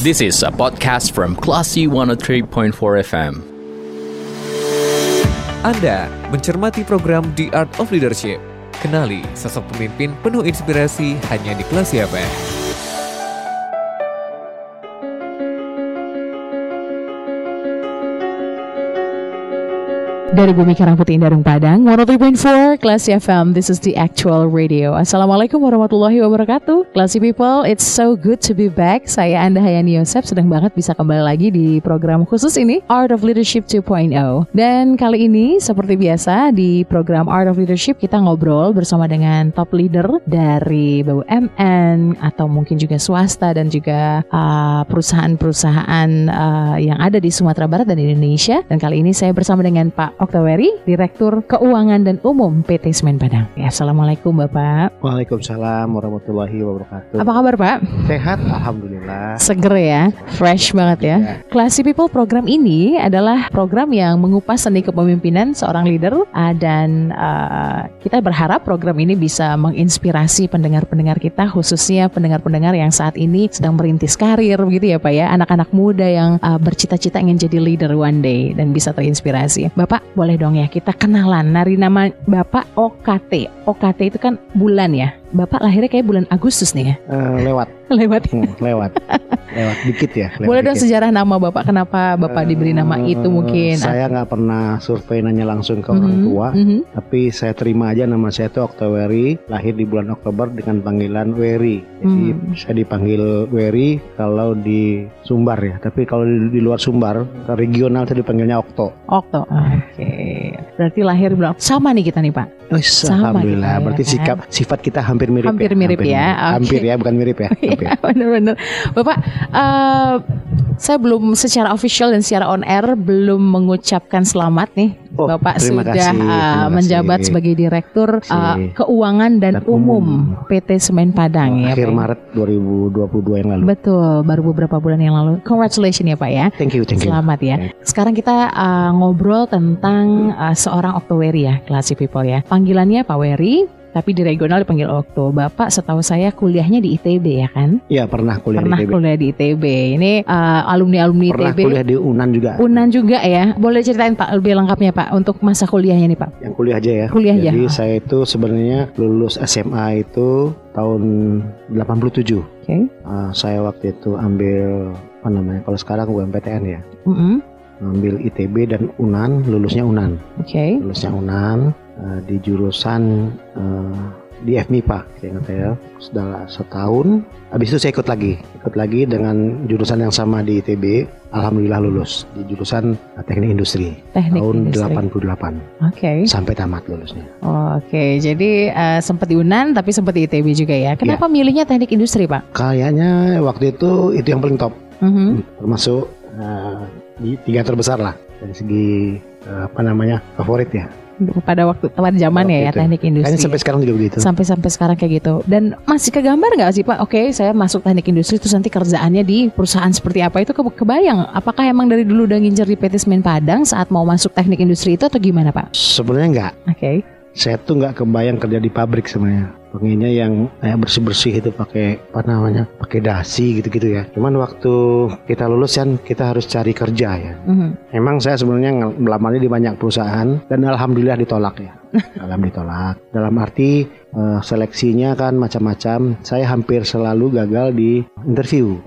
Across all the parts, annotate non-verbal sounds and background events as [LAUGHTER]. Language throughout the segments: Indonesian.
This is a podcast from Classy 103.4 FM. Anda mencermati program The Art of Leadership. Kenali sosok pemimpin penuh inspirasi hanya di kelas FM. Dari Bumi Karang Putih Darung Padang 103.4 Classy FM This is the actual radio. Assalamualaikum warahmatullahi wabarakatuh. Classy people It's so good to be back. Saya Anda Hayani Yosef Sedang banget bisa kembali lagi di program khusus ini Art of Leadership 2.0 Dan kali ini seperti biasa Di program Art of Leadership Kita ngobrol bersama dengan top leader Dari BUMN Atau mungkin juga swasta Dan juga uh, perusahaan-perusahaan uh, Yang ada di Sumatera Barat dan Indonesia. Dan kali ini saya bersama dengan Pak Oktaweri, Direktur Keuangan dan Umum PT Semen Padang. Ya, Assalamualaikum Bapak. Waalaikumsalam warahmatullahi wabarakatuh. Apa kabar Pak? Sehat, alhamdulillah. Seger ya, fresh banget ya. Classy People program ini adalah program yang mengupas seni kepemimpinan seorang leader uh, dan uh, kita berharap program ini bisa menginspirasi pendengar-pendengar kita khususnya pendengar-pendengar yang saat ini sedang merintis karir begitu ya Pak ya, anak-anak muda yang uh, bercita-cita ingin jadi leader one day dan bisa terinspirasi. Bapak boleh dong ya kita kenalan dari nama Bapak OKT. OKT itu kan bulan ya. Bapak lahirnya kayak bulan Agustus nih ya. Eh, lewat, [LAUGHS] Lewat. Hmm, lewat, lewat dikit ya. lewat Boleh dong dikit. sejarah nama Bapak kenapa Bapak diberi nama itu mungkin. Saya nggak pernah survei nanya langsung ke orang Mhm, tua, mhm. tapi saya terima aja nama saya itu Oktaweri, lahir di bulan Oktober dengan panggilan Weri. Jadi Hmm. saya dipanggil Weri kalau di Sumbar ya, tapi kalau di, di luar Sumbar, regional saya dipanggilnya Okto. Okto. Oke. Berarti lahir bulan sama nih kita nih Pak. Oh, Sama alhamdulillah. kita, Berarti ya kan? sikap sifat kita hampir mirip Hampir ya. mirip ya, oke. Hampir ya, bukan mirip ya. [LAUGHS] Hampir. Iya benar-benar. Bapak, eh, saya belum secara official dan secara on air belum mengucapkan selamat nih. Oh, Bapak sudah kasih, eh, terima kasih. menjabat sebagai Direktur Kasih. Keuangan dan, Dan Umum, Umum. PT Semen Padang ya. akhir Pak. Maret 2022 yang lalu. Betul, baru beberapa bulan yang lalu. Congratulations ya Pak ya. Thank you, thank you. Selamat ya. Sekarang kita uh, ngobrol tentang uh, seorang Oktoweri ya, Classy People ya. Panggilannya Pak Weri, tapi di regional dipanggil Okto. Bapak setahu saya kuliahnya di ITB ya kan? Iya pernah kuliah Pernah di ITB. kuliah di ITB. Ini uh, alumni-alumni Pernah ITB. kuliah di Unan juga. Unan juga ya. Boleh ceritain Pak lebih lengkapnya Pak untuk masa kuliahnya nih Pak. Yang kuliah aja ya. Kuliah aja. Jadi saya itu sebenarnya lulus SMA itu tahun 87. Oke. Uh, saya waktu itu ambil apa namanya? Kalau sekarang UMPTN ya. Mm-mm. Ambil ITB dan Unan, lulusnya Unan. Oke. Lulusnya Unan uh, di jurusan uh, di FMIPA, saya ingat ya. Sudah setahun. Habis itu saya ikut lagi, ikut lagi dengan jurusan yang sama di ITB. Alhamdulillah lulus di jurusan uh, Teknik Industri Teknik tahun industri. 88 Oke. sampai tamat lulusnya. Oke, jadi uh, sempat di Unan tapi sempat di ITB juga ya. Kenapa milihnya teknik industri, Pak? Kayaknya waktu itu itu yang paling top, Mhm. termasuk uh, di tiga terbesar lah dari segi uh, apa namanya favorit ya. Pada waktu pada zaman ya, ya itu. teknik industri. Kayaknya sampai sekarang juga begitu. sampai sampai sekarang kayak gitu. Dan masih kegambar nggak sih Pak? Oke, saya masuk teknik industri terus nanti kerjaannya di perusahaan seperti apa itu ke- kebayang? Apakah emang dari dulu udah ngincer di PT Semen Padang saat mau masuk teknik industri itu atau gimana Pak? Sebenarnya enggak. Oke. Saya tuh nggak kebayang kerja di pabrik sebenarnya. Pengennya yang kayak bersih-bersih itu pakai apa namanya? Pakai dasi gitu-gitu ya. Cuman waktu kita lulus kan kita harus cari kerja ya. Mhm. Emang saya sebenarnya melamarnya di banyak perusahaan dan alhamdulillah ditolak ya. [LAUGHS] Alhamdulillah ditolak. Dalam arti eh, seleksinya kan macam-macam. Saya hampir selalu gagal di interview.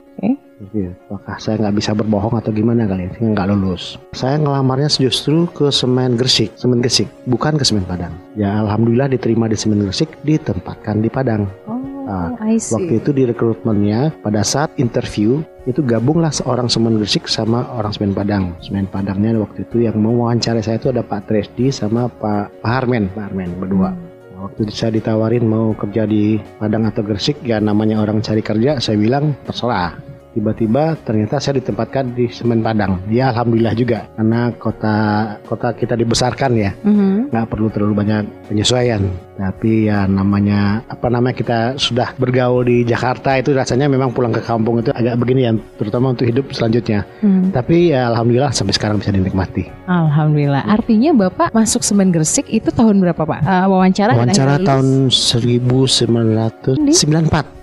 Oke. Interview. Apakah saya nggak bisa berbohong atau gimana kali ya? Nggak lulus. Saya ngelamarnya justru ke Semen Gresik, Semen Gresik, bukan ke Semen Padang. Ya alhamdulillah diterima di Semen Gresik, ditempatkan di Padang. Oh, Ah, I see. Waktu itu di rekrutmennya pada saat interview itu gabunglah seorang Semen Gresik sama orang Semen Padang. Semen Padangnya waktu itu yang mau wawancara saya itu ada Pak Tresdi sama Pak, Pak Harmen, Pak Harmen berdua. Waktu saya ditawarin mau kerja di Padang atau Gresik, ya namanya orang cari kerja, saya bilang terserah. Tiba-tiba ternyata saya ditempatkan di Semen Padang. Ya alhamdulillah juga karena kota kota kita dibesarkan ya Mhm. nggak perlu terlalu banyak penyesuaian tapi ya namanya apa namanya kita sudah bergaul di Jakarta itu rasanya memang pulang ke kampung itu agak begini ya terutama untuk hidup selanjutnya Hmm. tapi ya alhamdulillah sampai sekarang bisa dinikmati Alhamdulillah. Artinya Bapak masuk Semen Gresik itu tahun berapa Pak? Eh, wawancara wawancara tahun 1994 94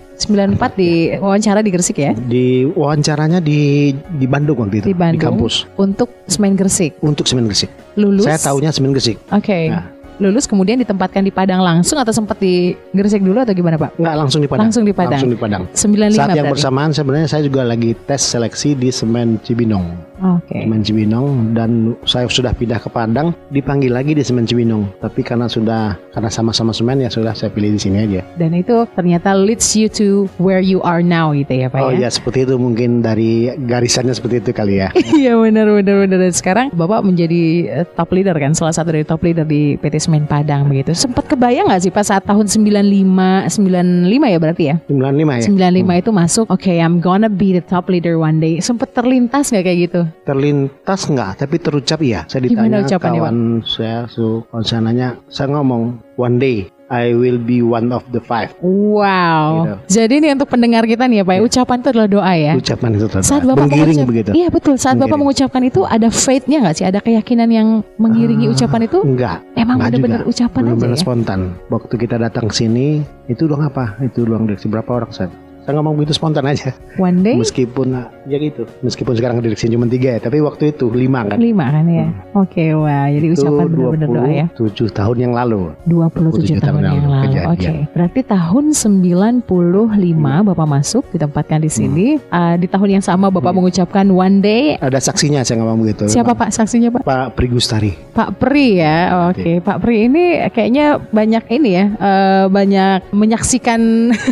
di wawancara di Gresik ya. Di wawancaranya di di Bandung waktu itu Di Bandung. kampus Untuk semen Gresik. untuk semen Gresik. Lulus. Saya tahunya semen Gresik. Oke. Nah. Lulus kemudian ditempatkan di Padang langsung atau sempat di Gresik dulu atau gimana Pak? Enggak langsung di Padang. Langsung di Padang. Langsung di Padang. 95 Saat yang berarti. bersamaan sebenarnya saya juga lagi tes seleksi di semen Cibinong. Oke. Semen Cibinong dan saya sudah pindah ke Padang, dipanggil lagi di semen Cibinong. Tapi karena sudah karena sama-sama semen ya sudah saya pilih di sini aja. Dan itu ternyata leads you to where you are now gitu ya Pak oh ya. ya seperti itu mungkin dari garisannya seperti itu kali ya. [LAUGHS] Iya benar benar benar. Dan Sekarang Bapak menjadi eh, top leader kan, salah satu dari top leader di PT Semen Padang begitu. Sempat kebayang nggak sih pas saat tahun 95 95 ya berarti ya? 95 ya. 95 itu masuk, oke I'm gonna be the top leader one day. Sempet terlintas nggak kayak gitu? Terlintas enggak, tapi terucap iya. Saya ditanya kawan saya, su, kawan saya nanya, saya ngomong one day I will be one of the five. Wow. Gitu. Jadi ini untuk pendengar kita nih ya Pak, ya, ucapan itu adalah doa ya. Ucapan itu terus Saat Bapak menggiring mengucap- begitu. Iya betul. Saat Bapak mengucapkan itu ada faith-nya nggak sih? Ada keyakinan yang mengiringi Ah, ucapan itu? Enggak. Emang benar-benar juga. ucapan aja Benar-benar ya. spontan. Waktu kita datang ke sini, itu ruang apa? Itu ruang direksi berapa orang saya? Saya ngomong begitu spontan aja. One day Meskipun ya gitu. Meskipun sekarang direksi cuma tiga ya, tapi waktu itu lima kan. lima kan ya. Oke, wah. Jadi Itu ucapan benar-benar doa ya. 27 tahun yang lalu. 27 tahun yang lalu. Oke. Berarti tahun 95 Bapak masuk ditempatkan di sini. Ah, di tahun yang sama Bapak mengucapkan one day. Ada saksinya saya ngomong begitu. Siapa Pak saksinya Pak? Pak Prigustari. Pak Pri ya. Oke, Pak Pri ini kayaknya banyak ini ya, eh, banyak menyaksikan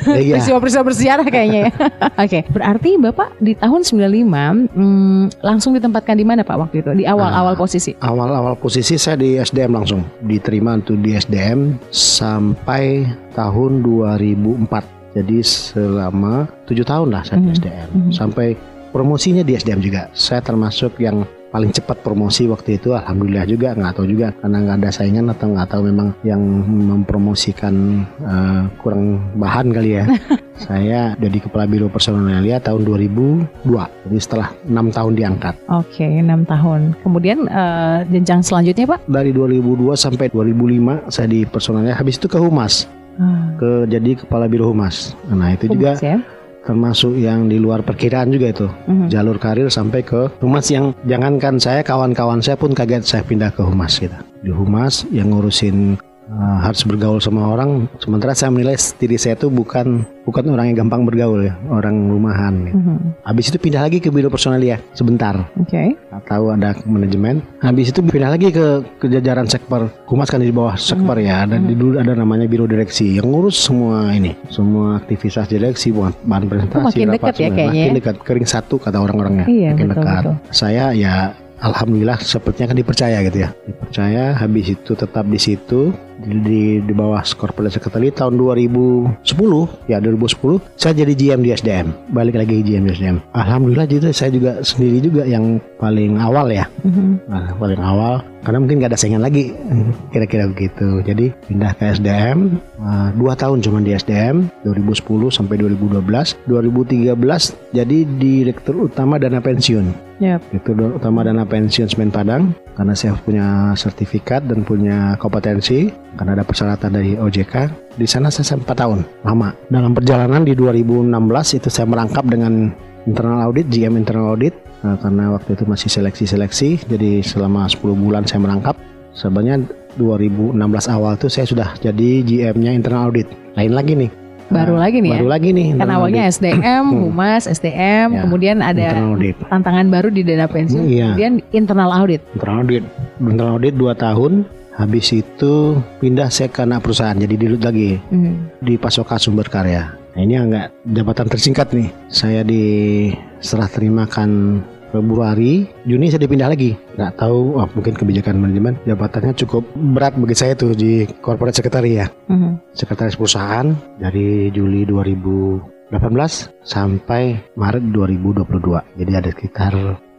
Iya. [LAUGHS] peristiwa-peristiwa bersejarah kayaknya ya. [LAUGHS] Oke, berarti Bapak di tahun 95 hmm, langsung ditempatkan di mana Pak waktu itu? Di awal-awal Ah. posisi. Awal-awal posisi saya di SDM langsung diterima untuk di SDM sampai tahun 2004. Jadi selama tujuh tahun lah saya di. SDM Mhm. sampai promosinya di SDM juga. Saya termasuk yang paling cepat promosi waktu itu alhamdulillah juga nggak tahu juga karena nggak ada saingan atau nggak tahu memang yang mempromosikan eh, kurang bahan kali ya [LAUGHS] saya jadi kepala biro personalia tahun 2002 jadi setelah enam tahun diangkat Oke, enam tahun. Kemudian eh, jenjang selanjutnya Pak? dari 2002 sampai 2005 saya di personalnya habis itu ke humas Ah, ke jadi kepala biro humas nah itu juga humas ya. Termasuk yang di luar perkiraan juga itu Mhm. jalur karir sampai ke humas yang jangankan saya kawan-kawan saya pun kaget saya pindah ke humas gitu di humas yang ngurusin uh, harus bergaul sama orang. Sementara saya menilai diri saya itu bukan bukan orang yang gampang bergaul ya orang rumahan gitu. Mhm. habis itu pindah lagi ke biro personalia sebentar. Oke. Nggak tahu ada manajemen. Habis itu pindah lagi ke ke jajaran sekper humas kan di bawah sekper ya dan di dulu ada namanya biro direksi yang ngurus semua ini. Semua aktivitas direksi buat bahan presentasi makin rapat, dekat ya kayaknya makin ya. dekat kering satu kata orang-orangnya Iya, makin betul, dekat. betul. saya ya alhamdulillah sepertinya kan dipercaya gitu ya. Dipercaya habis itu tetap di situ di, di, bawah corporate secretary tahun 2010 ya 2010 saya jadi GM di SDM balik lagi GM di SDM alhamdulillah jadi saya juga sendiri juga yang paling awal ya. Mhm. Nah, paling awal. Karena mungkin gak ada saingan lagi. Kira-kira begitu. Jadi pindah ke SDM uh, dua tahun cuma di SDM 2010 sampai 2012 2013 jadi direktur utama dana pensiun. Yap. Direktur utama dana pensiun Semen Padang karena saya punya sertifikat dan punya kompetensi karena ada persyaratan dari OJK di sana saya 4 tahun lama. Dalam perjalanan di 2016 itu saya merangkap dengan internal audit GM internal audit. Nah, karena waktu itu masih seleksi-seleksi jadi selama 10 bulan saya merangkap. Sebenarnya 2016 awal tuh saya sudah jadi GM-nya internal audit. Lain lagi nih Baru Nah, lagi nih ya? baru lagi nih Kan awalnya audit. SDM, humas, SDM, Ya, kemudian ada tantangan baru di dana pensiun, Iya. kemudian internal audit. internal audit internal audit 2 tahun habis itu pindah saya ke anak perusahaan jadi dirut lagi Mhm. di pasokan sumber karya nah, ini agak jabatan tersingkat nih saya diserah terimakan Februari Juni saya dipindah lagi nggak tahu wah, mungkin kebijakan manajemen jabatannya cukup berat bagi saya tuh di corporate secretary ya Mhm. sekretaris perusahaan dari Juli 2018 sampai Maret 2022 jadi ada sekitar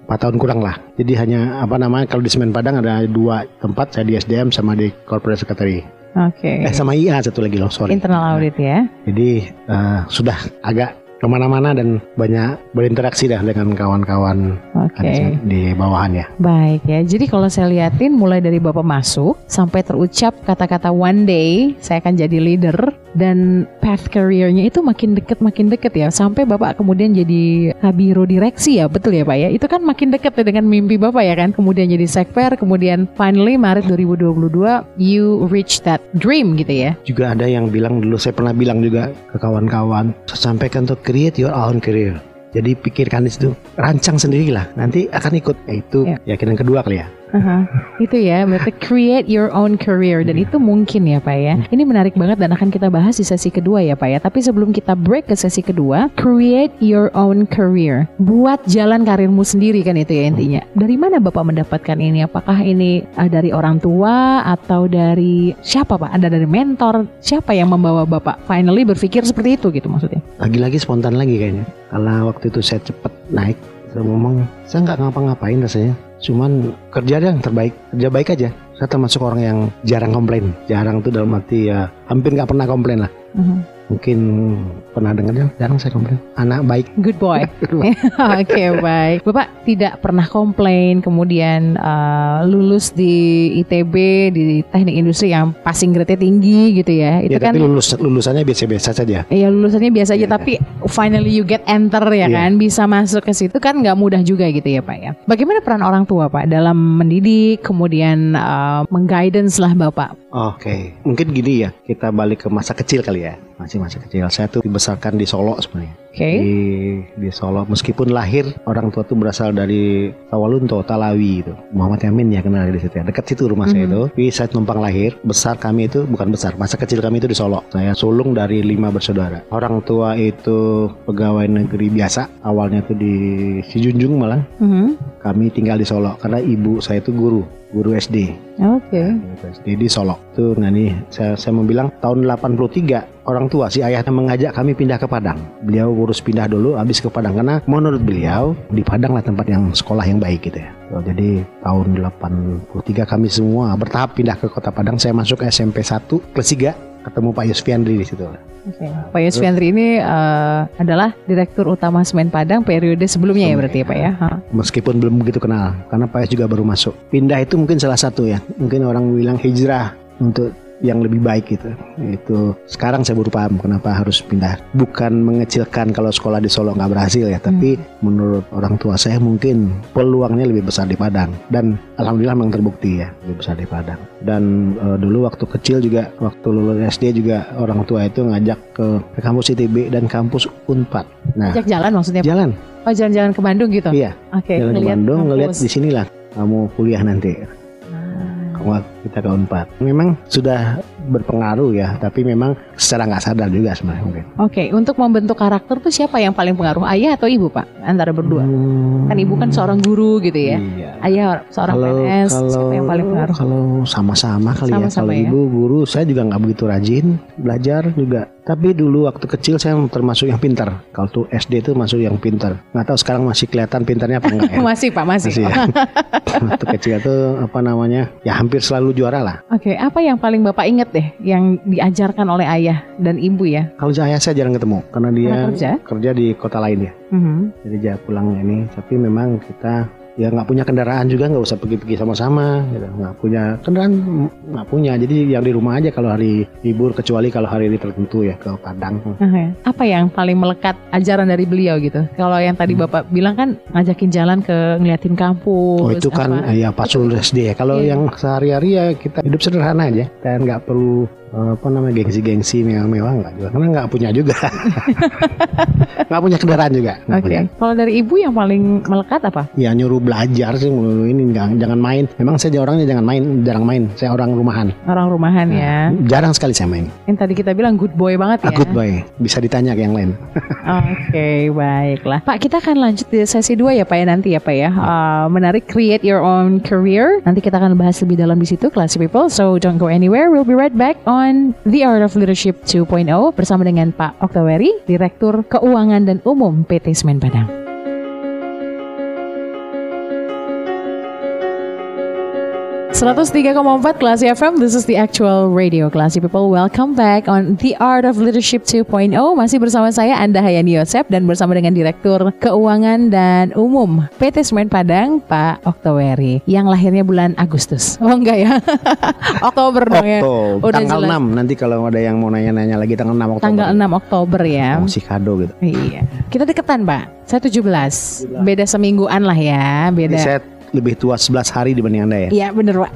4 tahun kurang lah jadi hanya apa namanya kalau di Semen Padang ada dua tempat saya di SDM sama di corporate secretary Oke. eh sama IA satu lagi loh sorry Internal audit ya. jadi eh, sudah agak ke mana-mana dan banyak berinteraksi dah dengan kawan-kawan Oke. ada di bawahan ya. Baik ya. Jadi kalau saya liatin mulai dari Bapak masuk sampai terucap kata-kata one day saya akan jadi leader dan path career-nya itu makin deket makin deket ya sampai Bapak kemudian jadi kabiro direksi ya. Betul ya Pak ya? Itu kan makin deket ya dengan mimpi Bapak ya kan. Kemudian jadi sekper, kemudian finally Maret 2022 you reach that dream gitu ya. Juga ada yang bilang dulu saya pernah bilang juga ke kawan-kawan, sampaikan untuk create your own career. Jadi pikirkan di situ, rancang sendirilah, nanti akan ikut. Eh, itu Ya. yakinan kedua kali ya. Aha, itu ya, berarti create your own career dan itu mungkin ya Pak ya. Ini menarik banget dan akan kita bahas di sesi kedua ya Pak ya. Tapi sebelum kita break ke sesi kedua, create your own career. Buat jalan karirmu sendiri kan itu ya intinya. Dari mana Bapak mendapatkan ini? Apakah ini uh, dari orang tua atau dari siapa Pak? Ada dari mentor? Siapa yang membawa Bapak finally berpikir seperti itu gitu maksudnya? Lagi-lagi spontan lagi kayaknya. Karena waktu itu saya cepet naik, saya ngomong, saya nggak ngapa-ngapain rasanya. Cuman kerja yang terbaik, kerja baik aja. Saya termasuk orang yang jarang komplain. Jarang tuh dalam arti ya hampir nggak pernah komplain lah. Mhm. Mungkin pernah dengar ya, jarang saya komplain. Anak baik. Good boy. [LAUGHS] [LAUGHS] Oke baik. Bapak tidak pernah komplain, kemudian uh, lulus di ITB di teknik industri yang passing grade-nya tinggi gitu ya. Itu ya kan tapi lulus lulusannya biasa-biasa saja. Ya lulusannya biasa aja Iya. tapi finally you get enter ya Iya. kan bisa masuk ke situ kan nggak mudah juga gitu ya Pak ya. Bagaimana peran orang tua Pak dalam mendidik kemudian uh, mengguidance lah Bapak. Oke, mungkin gini ya, kita balik ke masa kecil kali ya. Masih masa kecil. Saya tuh dibesarkan di Solo sebenarnya. Oke. Di di Solo, meskipun lahir orang tua tuh berasal dari Tawalunto, Talawi itu. Muhammad Yamin ya kenal di situ ya. Dekat situ rumah saya Mhm. itu. Tapi saya numpang lahir, besar kami itu bukan besar, masa kecil kami itu di Solo. Saya sulung dari lima bersaudara. Orang tua itu pegawai negeri biasa. Awalnya tuh di Sijunjung malah. Mhm. Kami tinggal di Solo karena ibu saya itu guru, guru SD. Oke. Di, di Solo. Tuh nah nih saya, saya mau bilang tahun 83 orang tua si ayahnya mengajak kami pindah ke Padang. Beliau urus pindah dulu habis ke Padang. Karena menurut beliau di Padang lah tempat yang sekolah yang baik gitu ya. So, jadi tahun 83 kami semua bertahap pindah ke kota Padang. Saya masuk SMP 1 kelas 3 ketemu Pak Yusfiandri di situ Oke. Pak Yusfiandri ini uh, adalah Direktur Utama Semen Padang periode sebelumnya ya berarti ya Pak ya. Ha. meskipun belum begitu kenal karena Pak Yus juga baru masuk pindah itu mungkin salah satu ya mungkin orang bilang hijrah untuk yang lebih baik gitu. Itu sekarang saya baru paham kenapa harus pindah. Bukan mengecilkan kalau sekolah di Solo nggak berhasil ya tapi menurut orang tua saya mungkin peluangnya lebih besar di Padang. Dan alhamdulillah memang terbukti ya lebih besar di Padang. Dan eh, dulu waktu kecil juga waktu lulus SD juga orang tua itu ngajak ke, ke kampus ITB dan kampus Unpad. Nah Ajak jalan maksudnya. Jalan. Oh jalan-jalan ke Bandung gitu. iya. Oke. jalan ke Bandung ngeliat di sinilah. Kamu kuliah nanti Kita ke Unpad memang sudah berpengaruh ya tapi memang secara nggak sadar juga sebenarnya mungkin Oke, untuk membentuk karakter tuh siapa yang paling pengaruh? Ayah atau ibu, Pak? Antara berdua. Hmm, Kan ibu kan seorang guru gitu ya. iya. Ayah seorang kalau PNS, kalau siapa yang paling pengaruh? kalau sama-sama kali ya Sama-sama kalau ya. ibu guru saya juga nggak begitu rajin belajar juga tapi dulu waktu kecil saya termasuk yang pintar kalau tuh SD itu masuk yang pintar nggak tahu sekarang masih kelihatan pintarnya apa enggak ya [LAUGHS] Masih, Pak, masih. Masih ya. [LAUGHS] waktu kecil itu apa namanya ya hampir selalu juara lah Oke, apa yang paling Bapak inget deh yang diajarkan oleh ayah dan ibu ya? kalau saya saya jarang ketemu karena dia Karena kerja? kerja di kota lain ya Mhm. jadi dia pulang ini tapi memang kita ya nggak punya kendaraan juga nggak usah pergi-pergi sama-sama gitu. nggak punya kendaraan nggak punya jadi yang di rumah aja kalau hari libur kecuali kalau hari ini tertentu ya ke Padang Oke. Apa yang paling melekat ajaran dari beliau gitu? Kalau yang tadi Bapak bilang kan ngajakin jalan ke ngeliatin kampus. oh itu kan apa. ya pas lulus SD ya kalau Iya. yang sehari-hari ya kita hidup sederhana aja dan nggak perlu apa namanya gengsi-gengsi mewah-mewah nggak juga karena nggak punya juga [LAUGHS] nggak punya kendaraan juga Oke. punya. Kalau dari ibu yang paling melekat apa? ya nyuruh belajar sih mulu ini jangan jangan main memang saya orangnya jangan main jarang main saya orang rumahan Orang rumahan ya. jarang sekali saya main Yang tadi kita bilang good boy banget ya. Ah, good boy bisa ditanya ke yang lain Oke, [LAUGHS] baiklah. Pak, kita akan lanjut di sesi 2 ya Pak ya nanti ya Pak ya. Uh, menarik create your own career. Nanti kita akan bahas lebih dalam di situ classy people. So don't go anywhere. We'll be right back on The Art of Leadership 2.0 bersama dengan Pak Oktaweri, Direktur Keuangan dan Umum PT Semen Padang. 103,4 Classy FM, this is the actual radio. Classy people, welcome back on The Art of Leadership 2.0. Masih bersama saya Anda Hayani Yosep dan bersama dengan Direktur Keuangan dan Umum PT Semen Padang, Pak Oktoweri, yang lahirnya bulan Agustus. Oh enggak ya? [LAUGHS] Oktober dong ya. Oktober. Udah tanggal jelas. 6 nanti kalau ada yang mau nanya-nanya lagi tanggal 6 Oktober. Tanggal 6 Oktober ya. Oh, si kado gitu. Iya. Kita deketan, Pak. Saya 17. Beda semingguan lah ya, beda. saya lebih tua 11 hari dibanding Anda ya. Iya, bener, Pak.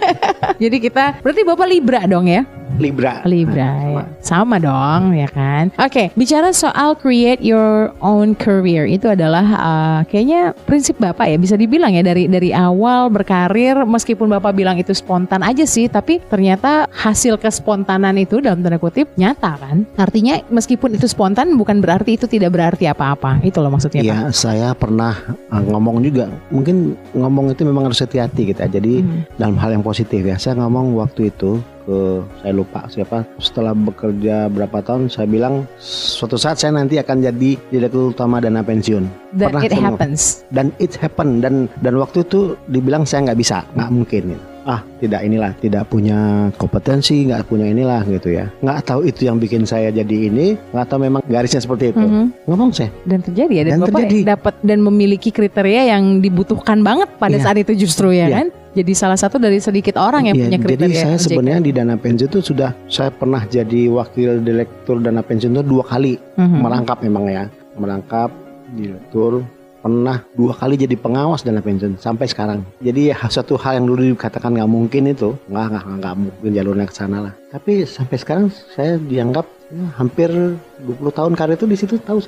[LAUGHS] Jadi kita berarti Bapak Libra dong ya? Libra. Libra ya. sama dong ya kan oke bicara soal create your own career itu adalah uh, kayaknya prinsip bapak ya bisa dibilang ya dari dari awal berkarir meskipun bapak bilang itu spontan aja sih tapi ternyata hasil kespontanan itu dalam tanda kutip nyata kan artinya meskipun itu spontan bukan berarti itu tidak berarti apa-apa itu loh maksudnya Iya, pak saya pernah uh, ngomong juga. Mungkin ngomong itu memang harus hati-hati gitu. ya. Jadi Hmm. dalam hal yang positif ya. Saya ngomong waktu itu ke saya lupa siapa. Setelah bekerja berapa tahun, saya bilang suatu saat saya nanti akan jadi direktur utama dana pensiun. that pernah it ketemu. happens Dan it happen dan dan waktu itu dibilang saya nggak bisa, nggak mungkin. Gitu. Ah, tidak inilah, tidak punya kompetensi, nggak punya inilah gitu ya. Nggak tahu itu yang bikin saya jadi ini, nggak tahu memang garisnya seperti itu. Mhm. Ngomong saya. dan terjadi ya dan, Dan bapak terjadi. dapat dan memiliki kriteria yang dibutuhkan banget pada Iya. saat itu justru ya Iya. kan jadi salah satu dari sedikit orang yang Iya, punya kriteria Jadi saya OJK. sebenarnya di dana pensiun itu sudah saya pernah jadi wakil direktur dana pensiun itu dua kali Mhm. merangkap memang ya, merangkap direktur pernah dua kali jadi pengawas dana pensiun sampai sekarang. Jadi ya, satu hal yang dulu dikatakan nggak mungkin itu nggak nggak nggak mungkin jalurnya ke sana lah. Tapi sampai sekarang saya dianggap ya, hampir 20 tahun karir itu di situ tahu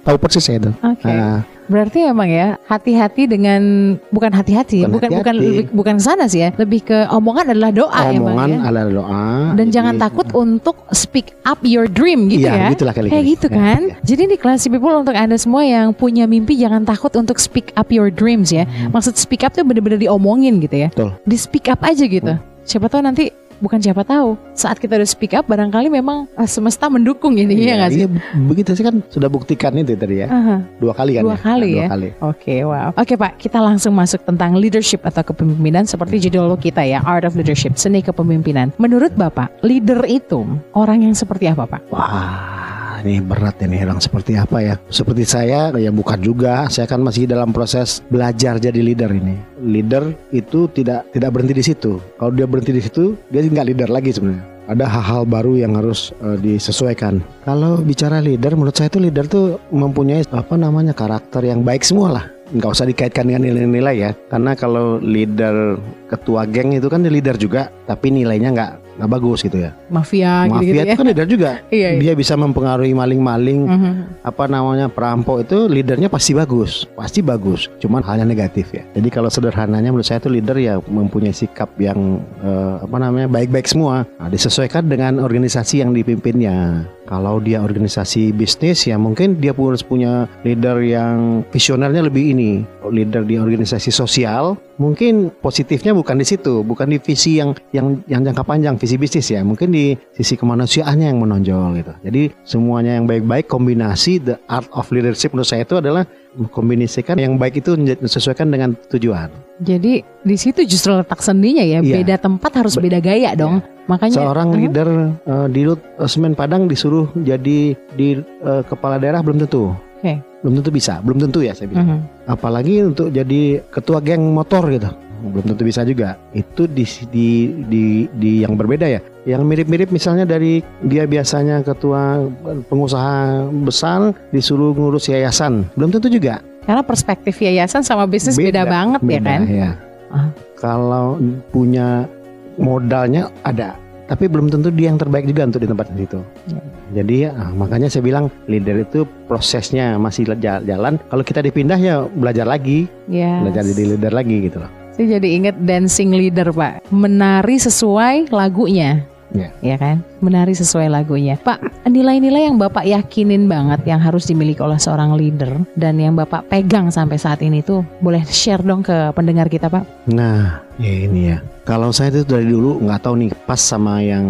tahu, persis saya itu. Oke. Nah, Berarti emang ya hati-hati dengan bukan hati-hati, Bukan bukan bukan hati-hati. lebih- bukan sana sih ya, lebih ke omongan adalah doa emang omongan ya. adalah doa. Dan jadi- jangan takut untuk speak up your dream gitu ya. Iya, gitulah kali-kali. Kayak gitu Ya, kan. ya. Jadi nih classy people untuk Anda semua yang punya mimpi jangan takut untuk speak up your dreams ya. Maksud speak up tuh bener-bener diomongin gitu ya. Hmm. Betul. Di speak up aja gitu. Siapa tahu nanti bukan siapa tahu saat kita udah speak up barangkali memang ah, semesta mendukung ini ya nggak sih? Iya, begitu sih kan sudah buktikan itu tadi ya. Aha. Dua kali kan Dua ya? kali ya? kali. Oke, wow. Oke Pak, kita langsung masuk tentang leadership atau kepemimpinan seperti judul kita ya, Art of Leadership, seni kepemimpinan. Menurut Bapak, leader itu orang yang seperti apa Pak? Wah, ini berat ini orang seperti apa ya? Seperti saya ya bukan juga. Saya kan masih dalam proses belajar jadi leader ini. Leader itu tidak tidak berhenti di situ. Kalau dia berhenti di situ, dia nggak leader lagi sebenarnya. Ada hal-hal baru yang harus eh, disesuaikan. Kalau bicara leader, menurut saya itu leader tuh mempunyai apa namanya karakter yang baik semua lah. Nggak usah dikaitkan dengan nilai-nilai ya. Karena kalau leader ketua geng itu kan leader juga, tapi nilainya nggak nggak bagus gitu ya. Mafia Mafia ya? itu kan leader juga. [LAUGHS] Iya, iya. Dia bisa mempengaruhi maling-maling Mhm. apa namanya perampok itu leadernya pasti bagus, pasti bagus. Cuman halnya negatif ya. Jadi kalau sederhananya menurut saya itu leader ya mempunyai sikap yang eh, apa namanya baik-baik semua. Nah, disesuaikan dengan organisasi yang dipimpinnya. Kalau dia organisasi bisnis ya mungkin dia harus punya leader yang visionernya lebih ini. Leader di organisasi sosial mungkin positifnya bukan di situ, bukan di visi yang yang yang jangka panjang visi bisnis ya. Mungkin di sisi kemanusiaannya yang menonjol gitu. Jadi semuanya yang baik-baik kombinasi the art of leadership menurut saya itu adalah mengkombinasikan yang baik itu disesuaikan dengan tujuan. Jadi di situ justru letak sendinya ya, Iya. beda tempat harus Be- beda gaya dong. Makanya Seorang Mhm. leader eh, di Lut eh, Semen Padang disuruh jadi di eh, kepala daerah belum tentu. Oke. Belum tentu bisa, belum tentu ya saya bilang. Mhm. Apalagi untuk jadi ketua geng motor gitu. Belum tentu bisa juga. Itu di di di, di yang berbeda ya. Yang mirip-mirip misalnya dari dia biasanya ketua pengusaha besar disuruh ngurus yayasan. Belum tentu juga. Karena perspektif yayasan sama bisnis beda, banget ya Beda, kan? ya. Ah. Kalau punya modalnya ada, tapi belum tentu dia yang terbaik juga untuk di tempat itu. Ya. Jadi ah, makanya saya bilang leader itu prosesnya masih ja- jalan. Kalau kita dipindah ya belajar lagi, Yes. belajar jadi leader lagi gitu loh. Saya jadi inget dancing leader Pak, menari sesuai lagunya. Ya. Ya kan, menari sesuai lagunya. Pak, nilai-nilai yang Bapak yakinin banget yang harus dimiliki oleh seorang leader dan yang Bapak pegang sampai saat ini tuh boleh share dong ke pendengar kita Pak. Nah, ya ini ya. Kalau saya itu dari dulu nggak tahu nih pas sama yang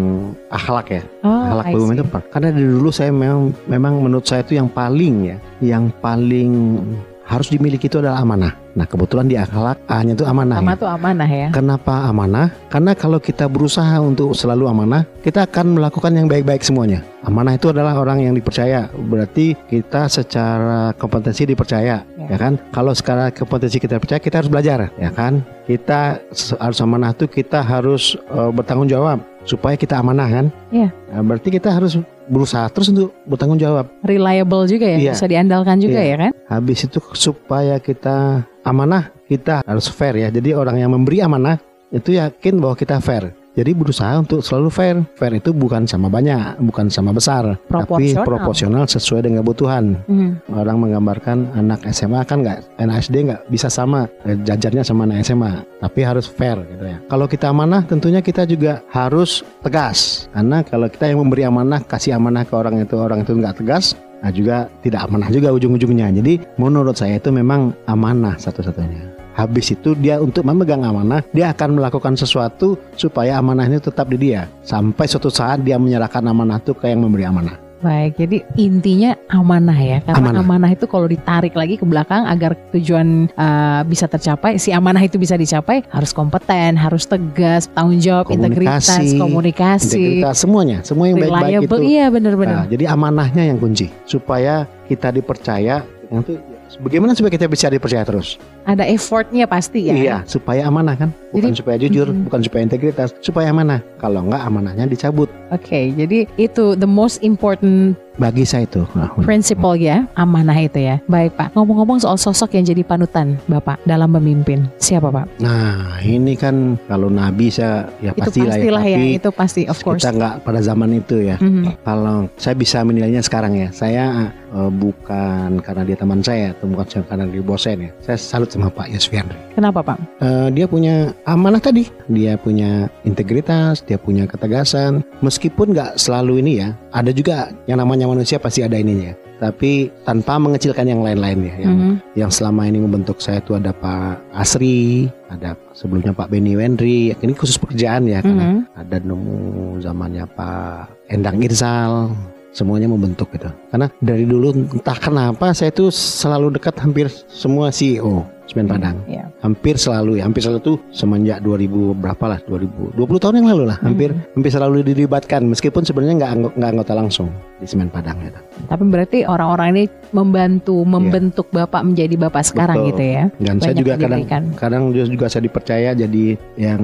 akhlak ya. Oh, akhlak see. itu apa? Karena dari dulu saya memang memang menurut saya itu yang paling ya, yang paling harus dimiliki itu adalah amanah. Nah kebetulan di akhlak A-nya itu amanah. Sama ya. tuh amanah ya. Kenapa amanah? Karena kalau kita berusaha untuk selalu amanah, kita akan melakukan yang baik-baik semuanya. Amanah itu adalah orang yang dipercaya. Berarti kita secara kompetensi dipercaya, Ya. ya, kan? Kalau secara kompetensi kita percaya, kita harus belajar, ya kan? Kita harus amanah itu kita harus eh, bertanggung jawab supaya kita amanah kan? Iya. Nah, berarti kita harus berusaha terus untuk bertanggung jawab. Reliable juga ya, Iya. bisa diandalkan juga Iya. ya kan? Habis itu supaya kita amanah, kita harus fair ya. Jadi orang yang memberi amanah itu yakin bahwa kita fair. Jadi berusaha untuk selalu fair. Fair itu bukan sama banyak, bukan sama besar, tapi Proporsional. proporsional sesuai dengan kebutuhan. Hmm. Orang menggambarkan anak SMA kan nggak, anak SD nggak bisa sama eh, jajarnya sama anak SMA, tapi harus fair gitu ya. Kalau kita amanah, tentunya kita juga harus tegas. Karena kalau kita yang memberi amanah, kasih amanah ke orang itu, orang itu nggak tegas, nah juga tidak amanah juga ujung-ujungnya. Jadi menurut saya itu memang amanah satu-satunya. Habis itu dia untuk memegang amanah, dia akan melakukan sesuatu supaya amanah itu tetap di dia. Sampai suatu saat dia menyerahkan amanah itu ke yang memberi amanah. Baik, jadi intinya amanah ya. Karena Amanah. amanah, itu kalau ditarik lagi ke belakang agar tujuan uh, bisa tercapai, si amanah itu bisa dicapai, harus kompeten, harus tegas, tanggung jawab, integritas, Komunikasi, Integritas semuanya, semua yang baik-baik itu. Iya benar-benar. Nah, jadi amanahnya yang kunci supaya kita dipercaya. Yang itu bagaimana supaya kita bisa dipercaya terus? Ada effortnya pasti ya. Iya, supaya amanah kan, bukan Jadi- supaya jujur, Mm-mm. bukan supaya integritas, supaya amanah. Kalau enggak amanahnya dicabut. Oke, jadi itu the most important Bagi saya itu. Nah, principle ya, amanah itu ya. Baik Pak, ngomong-ngomong soal sosok yang jadi panutan Bapak dalam memimpin, siapa Pak? Nah, ini kan kalau Nabi saya ya itu pastilah ya, pastilah ya, tapi itu pasti of course. kita nggak pada zaman itu ya. Mhm. Kalau saya bisa menilainya sekarang ya, saya eh, bukan karena dia teman saya, atau bukan karena dia bosen ya. Saya salut sama Pak Yusfiandri. Kenapa Pak? Eh, dia punya amanah tadi, dia punya integritas, dia punya ketegasan. Meskipun nggak selalu ini ya, ada juga yang namanya manusia pasti ada ininya. Tapi tanpa mengecilkan yang lain-lain ya. Yang, Mhm. yang selama ini membentuk saya itu ada Pak Asri, ada sebelumnya Pak Beni Wendri. Ini khusus pekerjaan ya, karena Mhm. ada nemu zamannya Pak Endang Irzal. Semuanya membentuk gitu. Karena dari dulu entah kenapa saya itu selalu dekat hampir semua CEO Semen Padang Iya. hampir selalu ya hampir selalu tuh semenjak 2000 berapa lah 2000 20 tahun yang lalu lah hampir hampir selalu dilibatkan meskipun sebenarnya nggak nggak anggota langsung di Semen Padang gitu. Tapi berarti orang-orang ini membantu membentuk Bapak menjadi Bapak sekarang Betul. gitu ya. dan saya Banyak juga kadang kadang juga saya dipercaya jadi yang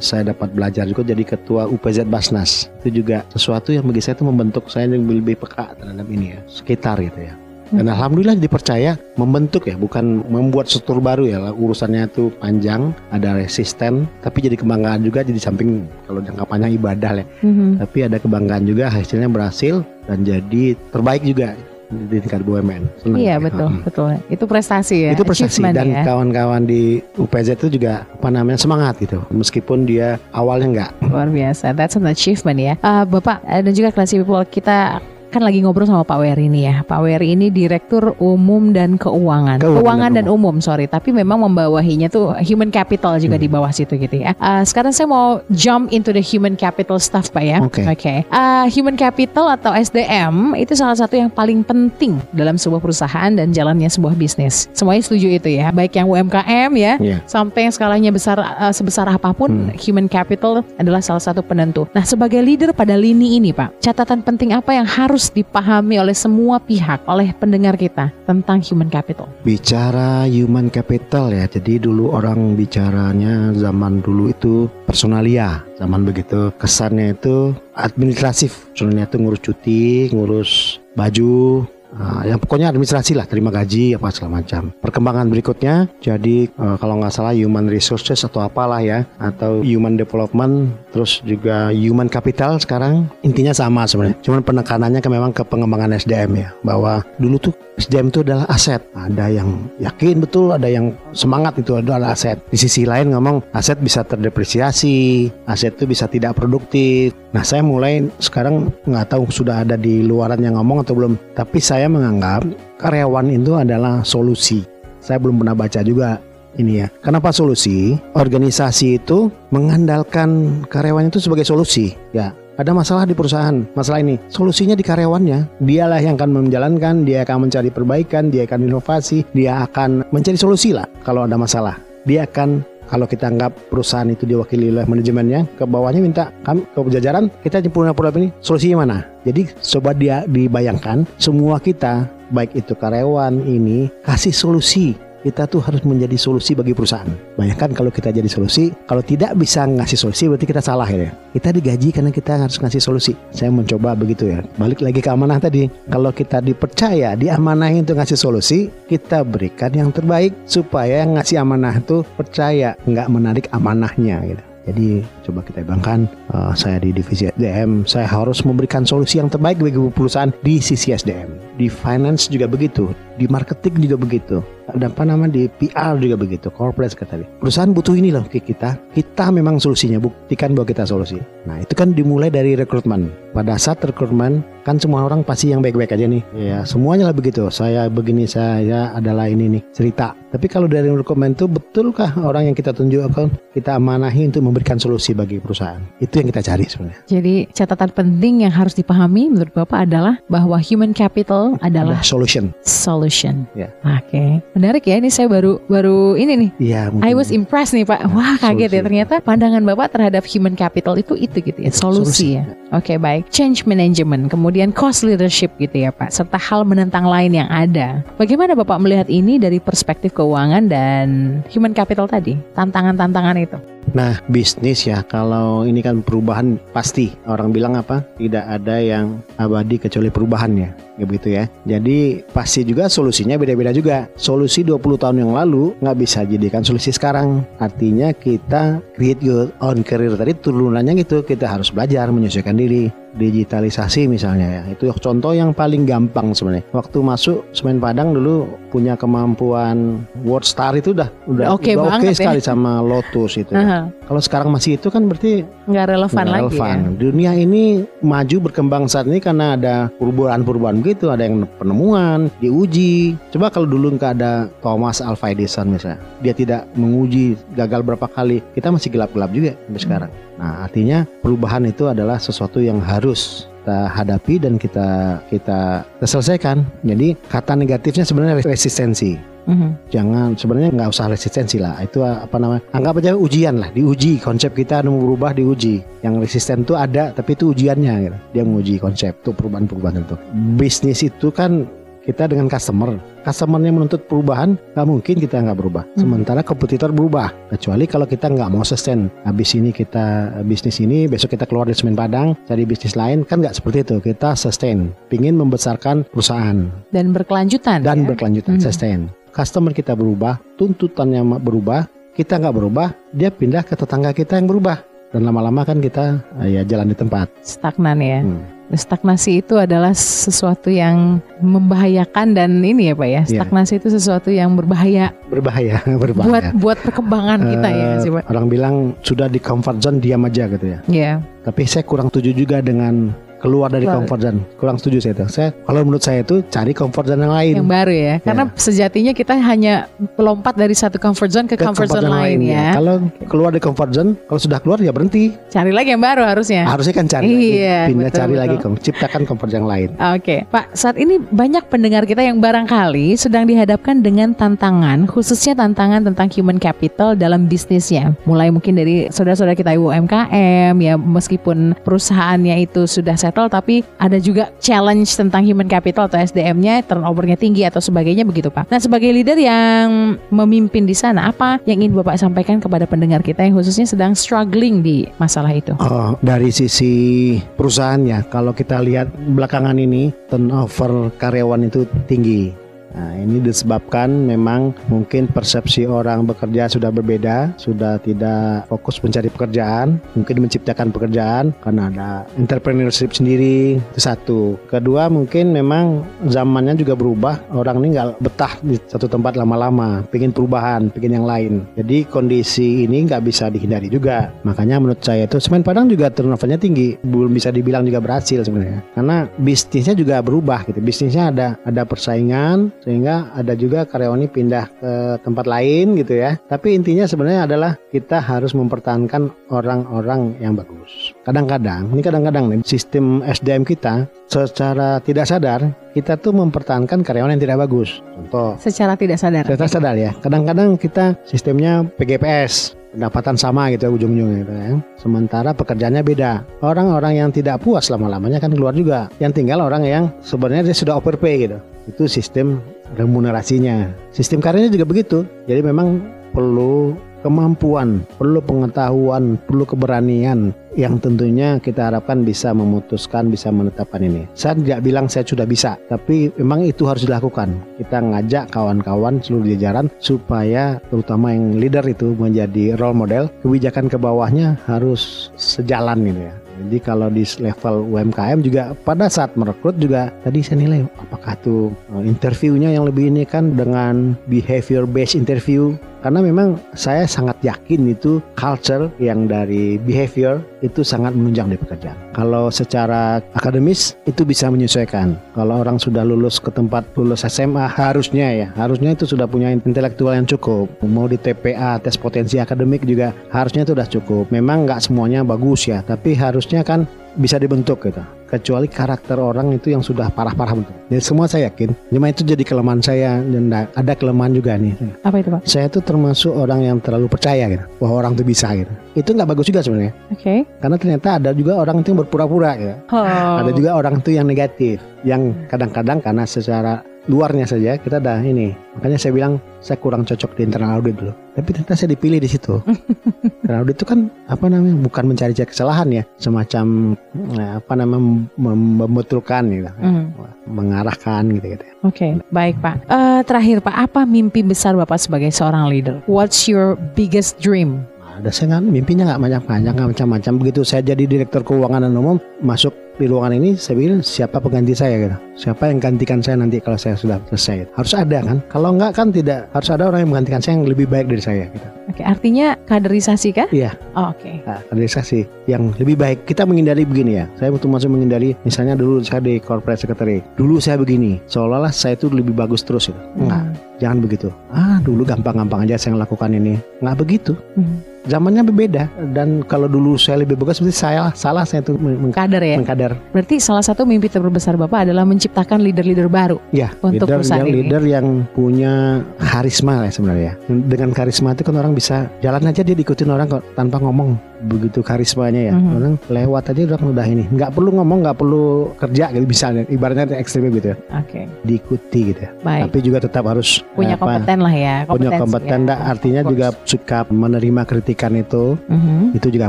saya dapat belajar juga jadi ketua UPZ Basnas itu juga sesuatu yang bagi saya itu membentuk saya yang lebih, lebih peka terhadap ini ya sekitar gitu ya dan Hmm. alhamdulillah dipercaya membentuk ya bukan membuat struktur baru ya urusannya itu panjang ada resisten tapi jadi kebanggaan juga jadi samping kalau jangka panjang ibadah ya Mhm. tapi ada kebanggaan juga hasilnya berhasil dan jadi terbaik juga di tingkat BUMN Senang Iya ya. betul, Mm. betul. Itu prestasi ya. itu prestasi dan ya. kawan-kawan di UPZ itu juga apa namanya semangat gitu meskipun dia awalnya enggak Luar biasa, that's an achievement ya. Ah, Bapak eh, dan juga Classy People kita kan lagi ngobrol sama Pak Wery ini ya. Pak Wery ini Direktur Umum dan Keuangan. Keuangan dan dan umum, sorry. Tapi memang membawahinya tuh human capital juga di bawah situ gitu ya. Ah, sekarang saya mau jump into the human capital stuff Pak ya. Oke. Oke. Ah, human capital atau SDM itu salah satu yang paling penting dalam sebuah perusahaan dan jalannya sebuah bisnis. Semuanya setuju itu ya. Baik yang UMKM ya, Iya. sampai yang skalanya besar eh, sebesar apa pun, Hmm. human capital adalah salah satu penentu. Nah, sebagai leader pada lini ini, Pak, catatan penting apa yang harus dipahami oleh semua pihak, oleh pendengar kita tentang human capital? bicara human capital ya jadi dulu orang bicaranya zaman dulu itu personalia zaman begitu kesannya itu administratif personalia itu ngurus cuti ngurus baju Ah, yang pokoknya administrasi lah, terima gaji apa segala macam. Perkembangan berikutnya, jadi eh, kalau nggak salah human resources atau apalah ya, atau human development, terus juga human capital sekarang intinya sama sebenarnya. Cuman penekanannya ke memang ke pengembangan SDM ya, bahwa dulu tuh SDM itu adalah aset. Ada yang yakin betul, ada yang semangat itu adalah aset. Di sisi lain ngomong aset bisa terdepresiasi, aset itu bisa tidak produktif. Nah saya mulai sekarang nggak tahu sudah ada di luaran yang ngomong atau belum. Tapi saya menganggap karyawan itu adalah solusi. Saya belum pernah baca juga ini ya. Kenapa solusi? Organisasi itu mengandalkan karyawan itu sebagai solusi. Ya, ada masalah di perusahaan, masalah ini, solusinya di karyawannya. Dialah yang akan menjalankan, dia akan mencari perbaikan, dia akan inovasi, dia akan mencari solusi lah kalau ada masalah. Dia akan kalau kita anggap perusahaan itu diwakili oleh manajemennya, ke bawahnya minta kami ke jajaran kita punya problem ini solusinya mana. Jadi coba dia dibayangkan semua kita baik itu karyawan ini kasih solusi kita tuh harus menjadi solusi bagi perusahaan. Bayangkan kalau kita jadi solusi, kalau tidak bisa ngasih solusi berarti kita salah ya. Kita digaji karena kita harus ngasih solusi. Saya mencoba begitu ya. Balik lagi ke amanah tadi. Kalau kita dipercaya, diamanahi untuk ngasih solusi, kita berikan yang terbaik supaya yang ngasih amanah itu percaya, nggak menarik amanahnya gitu. Jadi coba kita bayangkan uh, saya di divisi SDM, saya harus memberikan solusi yang terbaik bagi perusahaan di sisi SDM. Di finance juga begitu, di marketing juga begitu, dan apa nama di PR juga begitu, corporate sekali. Perusahaan butuh ini loh kita, kita memang solusinya, buktikan bahwa kita solusi. Nah itu kan dimulai dari rekrutmen. Pada saat rekrutmen kan semua orang pasti yang baik-baik aja nih. Ya semuanya lah begitu. Saya begini, saya adalah ini nih cerita. Tapi kalau dari rekrutmen itu betulkah orang yang kita tunjukkan kita amanahi untuk memberikan solusi bagi perusahaan? Itu yang kita cari sebenarnya. Jadi catatan penting yang harus dipahami menurut Bapak adalah bahwa human capital adalah Ada solution. solution. Ya. Oke, menarik ya. Ini saya baru baru ini nih. Iya. I was impressed nih Pak. Wah kaget ya solusi. ternyata pandangan Bapak terhadap human capital itu itu gitu ya, solusi, Solusi. ya. Oke baik. Change management, kemudian cost leadership gitu ya Pak, serta hal menentang lain yang ada. Bagaimana Bapak melihat ini dari perspektif keuangan dan human capital tadi? Tantangan-tantangan itu. Nah, bisnis ya, kalau ini kan perubahan pasti. Orang bilang apa? Tidak ada yang abadi kecuali perubahannya. Ya begitu ya. Jadi pasti juga solusinya beda-beda juga. Solusi 20 tahun yang lalu nggak bisa jadikan solusi sekarang. Artinya kita create your own career tadi turunannya gitu. Kita harus belajar menyesuaikan diri. Digitalisasi misalnya ya. Itu contoh yang paling gampang sebenarnya. Waktu masuk Semen Padang dulu punya kemampuan Word Star itu udah udah, Oke udah banget ya. sekali sama Lotus itu. ya. Aha, Kalau sekarang masih itu kan berarti nggak relevan nggak lagi relevan. ya. Dunia ini maju berkembang saat ini karena ada perubahan-perubahan begitu, ada yang penemuan, diuji. Coba kalau dulu nggak ada Thomas Alva Edison misalnya, dia tidak menguji, gagal berapa kali, kita masih gelap-gelap juga sampai sekarang. Nah, artinya perubahan itu adalah sesuatu yang harus kita hadapi dan kita, kita selesaikan. Jadi kata negatifnya sebenarnya resistensi Mhm. jangan sebenarnya nggak usah resistensi lah itu apa namanya anggap aja ujian lah diuji konsep kita mau berubah diuji yang resisten itu ada tapi itu ujiannya gitu. dia menguji konsep itu perubahan-perubahan itu bisnis itu kan kita dengan customer customernya menuntut perubahan nggak mungkin kita nggak berubah Hmm. sementara kompetitor berubah kecuali kalau kita nggak mau sustain habis ini kita bisnis ini besok kita keluar dari semen padang cari bisnis lain kan nggak seperti itu kita sustain pingin membesarkan perusahaan Dan berkelanjutan. dan ya? berkelanjutan Mhm. sustain. Customer kita berubah, tuntutannya berubah, kita nggak berubah, dia pindah ke tetangga kita yang berubah dan lama-lama kan kita eh, ya jalan di tempat. Stagnan ya. Hmm. Stagnasi itu adalah sesuatu yang membahayakan dan ini ya Pak ya. Iya. Stagnasi itu sesuatu yang berbahaya Berbahaya, [LAUGHS] berbahaya. buat buat perkembangan kita ya Eh, sih Pak. Orang bilang sudah di comfort zone diam aja gitu ya. Iya. Tapi saya kurang setuju juga dengan keluar dari Keluar. comfort zone. Kurang setuju saya itu. Saya kalau menurut saya itu cari comfort zone yang lain. Yang baru ya. Karena sejatinya kita hanya melompat dari satu comfort zone ke, Ke comfort, zone, lain ya. Kalau keluar dari comfort zone, kalau sudah keluar ya berhenti. Cari lagi yang baru harusnya. Harusnya kan cari Iya, lagi, pindah betul, cari lagi, betul. ciptakan comfort zone yang lain. Oke, Pak. Saat ini banyak pendengar kita yang barangkali sedang dihadapkan dengan tantangan, khususnya tantangan tentang human capital dalam bisnisnya. Mulai mungkin dari saudara-saudara kita UMKM, ya meskipun perusahaannya itu sudah settle, tapi ada juga challenge tentang human capital atau SDM-nya, turnovernya tinggi atau sebagainya begitu, Pak. Nah, sebagai leader yang memimpin di sana, apa yang ingin Bapak sampaikan kepada pendengar kita yang khususnya sedang struggling di masalah itu? Oh, dari sisi perusahaannya, kalau kita lihat belakangan ini turnover karyawan itu tinggi. Nah, ini disebabkan memang mungkin persepsi orang bekerja sudah berbeda, sudah tidak fokus mencari pekerjaan, mungkin menciptakan pekerjaan karena ada entrepreneurship sendiri. Itu satu. Kedua, mungkin memang zamannya juga berubah. Orang ini nggak betah di satu tempat lama-lama, pengen perubahan, pengen yang lain. Jadi kondisi ini nggak bisa dihindari juga. Makanya menurut saya itu semen Padang juga turnovernya tinggi, belum bisa dibilang juga berhasil sebenarnya. Karena bisnisnya juga berubah gitu. Bisnisnya ada ada persaingan, sehingga ada juga karyawan ini pindah ke tempat lain gitu ya. Tapi intinya sebenarnya adalah kita harus mempertahankan orang-orang yang bagus. Kadang-kadang, ini kadang-kadang nih sistem SDM kita secara tidak sadar kita tuh mempertahankan karyawan yang tidak bagus. Contoh, Secara tidak sadar. kita sadar ya. Kadang-kadang kita sistemnya PGPS, pendapatan sama gitu ya, ujung-ujungnya gitu ya. Sementara pekerjaannya beda. Orang-orang yang tidak puas lama-lamanya kan keluar juga. Yang tinggal orang yang sebenarnya dia sudah overpay gitu. Itu sistem remunerasinya. Sistem karirnya juga begitu. Jadi memang perlu kemampuan, perlu pengetahuan, perlu keberanian yang tentunya kita harapkan bisa memutuskan, bisa menetapkan ini. Saya tidak bilang saya sudah bisa, tapi memang itu harus dilakukan. Kita ngajak kawan-kawan seluruh jajaran supaya terutama yang leader itu menjadi role model, kebijakan ke bawahnya harus sejalan gitu ya. Jadi kalau di level UMKM juga pada saat merekrut juga tadi saya nilai apakah tuh eh, interviewnya yang lebih ini kan dengan behavior based interview? Karena memang saya sangat yakin itu culture yang dari behavior itu sangat menunjang di pekerjaan. Kalau secara akademis itu bisa menyesuaikan. Kalau orang sudah lulus ke tempat lulus SMA harusnya ya, harusnya itu sudah punya intelektual yang cukup. Mau di TPA tes potensi akademik juga harusnya itu sudah cukup. Memang nggak semuanya bagus ya, tapi harusnya kan bisa dibentuk gitu. Kecuali karakter orang itu yang sudah parah-parah bentuk. Jadi semua saya yakin. Cuma itu jadi kelemahan saya dan ada kelemahan juga nih. Apa itu Pak? Saya tuh termasuk orang yang terlalu percaya gitu, bahwa orang tuh bisa gitu. Itu nggak bagus juga sebenarnya. Oke. Karena ternyata ada juga orang itu yang berpura-pura gitu. Oh. Ada juga orang itu yang negatif, yang kadang-kadang karena secara luarnya saja kita ada ini. Makanya saya bilang saya kurang cocok di internal audit dulu. Tapi ternyata saya dipilih di situ. [LAUGHS] Internal audit itu kan apa namanya? Bukan mencari cari kesalahan ya, semacam eh, apa namanya mem- membetulkan gitu, Hmm. mengarahkan gitu gitu. Oke, baik Pak. Eh, terakhir Pak, apa mimpi besar Bapak sebagai seorang leader? What's your biggest dream? Ada saya nggak mimpinya nggak banyak-banyak nggak macam-macam begitu saya jadi direktur keuangan dan umum masuk di ruangan ini saya bilang siapa pengganti saya gitu. Siapa yang gantikan saya nanti kalau saya sudah selesai? Harus ada kan? Kalau nggak kan tidak. Harus ada orang yang menggantikan saya yang lebih baik dari saya gitu Oke, artinya kaderisasi kah? iya Oh, Oke. nah, kaderisasi yang lebih baik kita menghindari begini ya saya untuk masuk menghindari misalnya dulu saya di corporate secretary dulu saya begini seolah-olah saya itu lebih bagus terus gitu enggak Hmm. jangan begitu ah dulu gampang-gampang aja saya lakukan ini nggak begitu Hmm. zamannya berbeda dan kalau dulu saya lebih bagus berarti saya salah saya tuh meng- meng- Kader ya. mengkader Berarti salah satu mimpi terbesar Bapak adalah menciptakan leader-leader baru. ya Untuk leader perusahaan yang ini. leader yang punya karisma lah sebenarnya dengan karisma itu kan orang bisa jalan aja dia diikutin orang kok tanpa ngomong begitu karismanya ya Mhm. orang lewat aja udah udah ini nggak perlu ngomong nggak perlu kerja gitu misalnya ibaratnya ekstrim gitu ya Oke, diikuti gitu ya baik. tapi juga tetap harus Punya apa, kompeten lah ya. punya kompeten ya. Artinya juga suka menerima kritikan itu Mhm. itu juga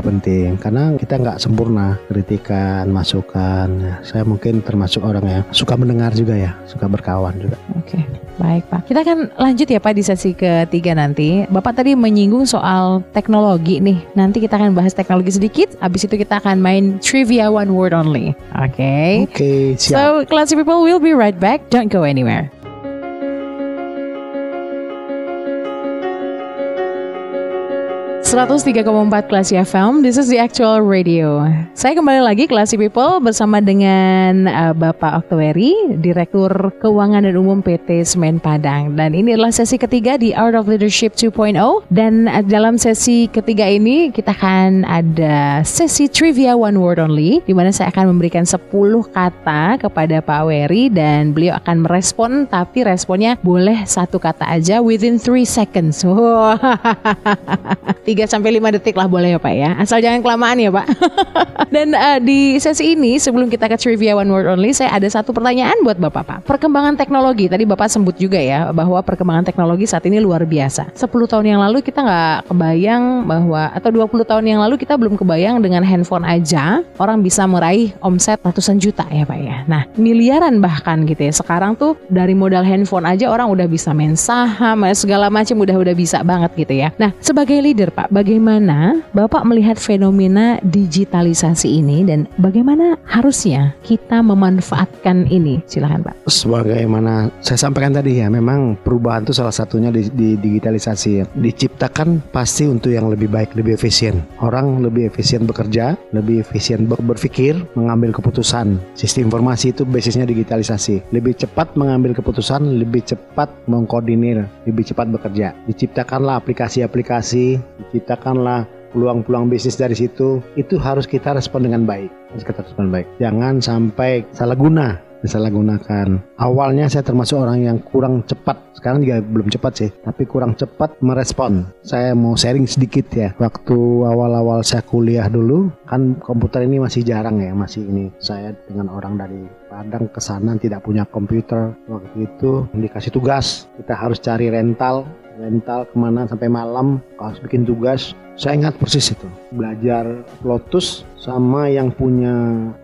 penting karena kita nggak sempurna kritikan masukan ya. saya mungkin termasuk orang yang suka mendengar juga ya suka berkawan juga Oke, baik Pak. Kita akan lanjut ya Pak di sesi ketiga nanti. Bapak tadi menyinggung soal teknologi nih. Nanti kita akan bahas teknologi sedikit. Habis itu kita akan main trivia one word only. Oke. oke siap So, classy people, we'll be right back. Don't go anywhere. ...103,4 Klasi FM, this is the actual radio. Saya kembali lagi Klasi People bersama dengan uh, Bapak Oktoweri, Direktur Keuangan dan Umum PT Semen Padang. Dan ini adalah sesi ketiga di Art of Leadership 2.0. Dan uh, dalam sesi ketiga ini kita akan ada sesi trivia one word only, di mana saya akan memberikan 10 kata kepada Pak Weri dan beliau akan merespon, tapi responnya boleh satu kata aja within 3 seconds. [LAUGHS] 3 sampai 5 detik lah boleh ya Pak ya. Asal jangan kelamaan ya Pak. [LAUGHS] Dan eh, di sesi ini sebelum kita ke trivia one word only, saya ada satu pertanyaan buat Bapak Pak. Perkembangan teknologi tadi Bapak sebut juga ya bahwa perkembangan teknologi saat ini luar biasa. 10 tahun yang lalu kita nggak kebayang bahwa atau 20 tahun yang lalu kita belum kebayang dengan handphone aja orang bisa meraih omset ratusan juta ya Pak ya. Nah, miliaran bahkan gitu ya. Sekarang tuh dari modal handphone aja orang udah bisa main saham, segala macam udah udah bisa banget gitu ya. Nah, sebagai leader Pak, Pak, bagaimana Bapak melihat fenomena digitalisasi ini dan bagaimana harusnya kita memanfaatkan ini? Silahkan Pak. Sebagaimana saya sampaikan tadi ya, memang perubahan itu salah satunya di, di digitalisasi ya. Diciptakan pasti untuk yang lebih baik, lebih efisien. Orang lebih efisien bekerja, lebih efisien ber- berpikir, mengambil keputusan. Sistem informasi itu basisnya digitalisasi. Lebih cepat mengambil keputusan, lebih cepat mengkoordinir, lebih cepat bekerja. Diciptakanlah aplikasi-aplikasi, diciptakanlah peluang-peluang bisnis dari situ. Itu harus kita respon dengan baik. Harus kita respon baik. Jangan sampai salah guna disalahgunakan. Awalnya saya termasuk orang yang kurang cepat. Sekarang juga belum cepat sih, tapi kurang cepat merespon. Saya mau sharing sedikit ya. Waktu awal-awal saya kuliah dulu, kan komputer ini masih jarang ya, masih ini. Saya dengan orang dari Padang ke sana tidak punya komputer. Waktu itu dikasih tugas, kita harus cari rental. Rental ke mana sampai malam. Harus bikin tugas. Saya ingat persis itu. Belajar Lotus sama yang punya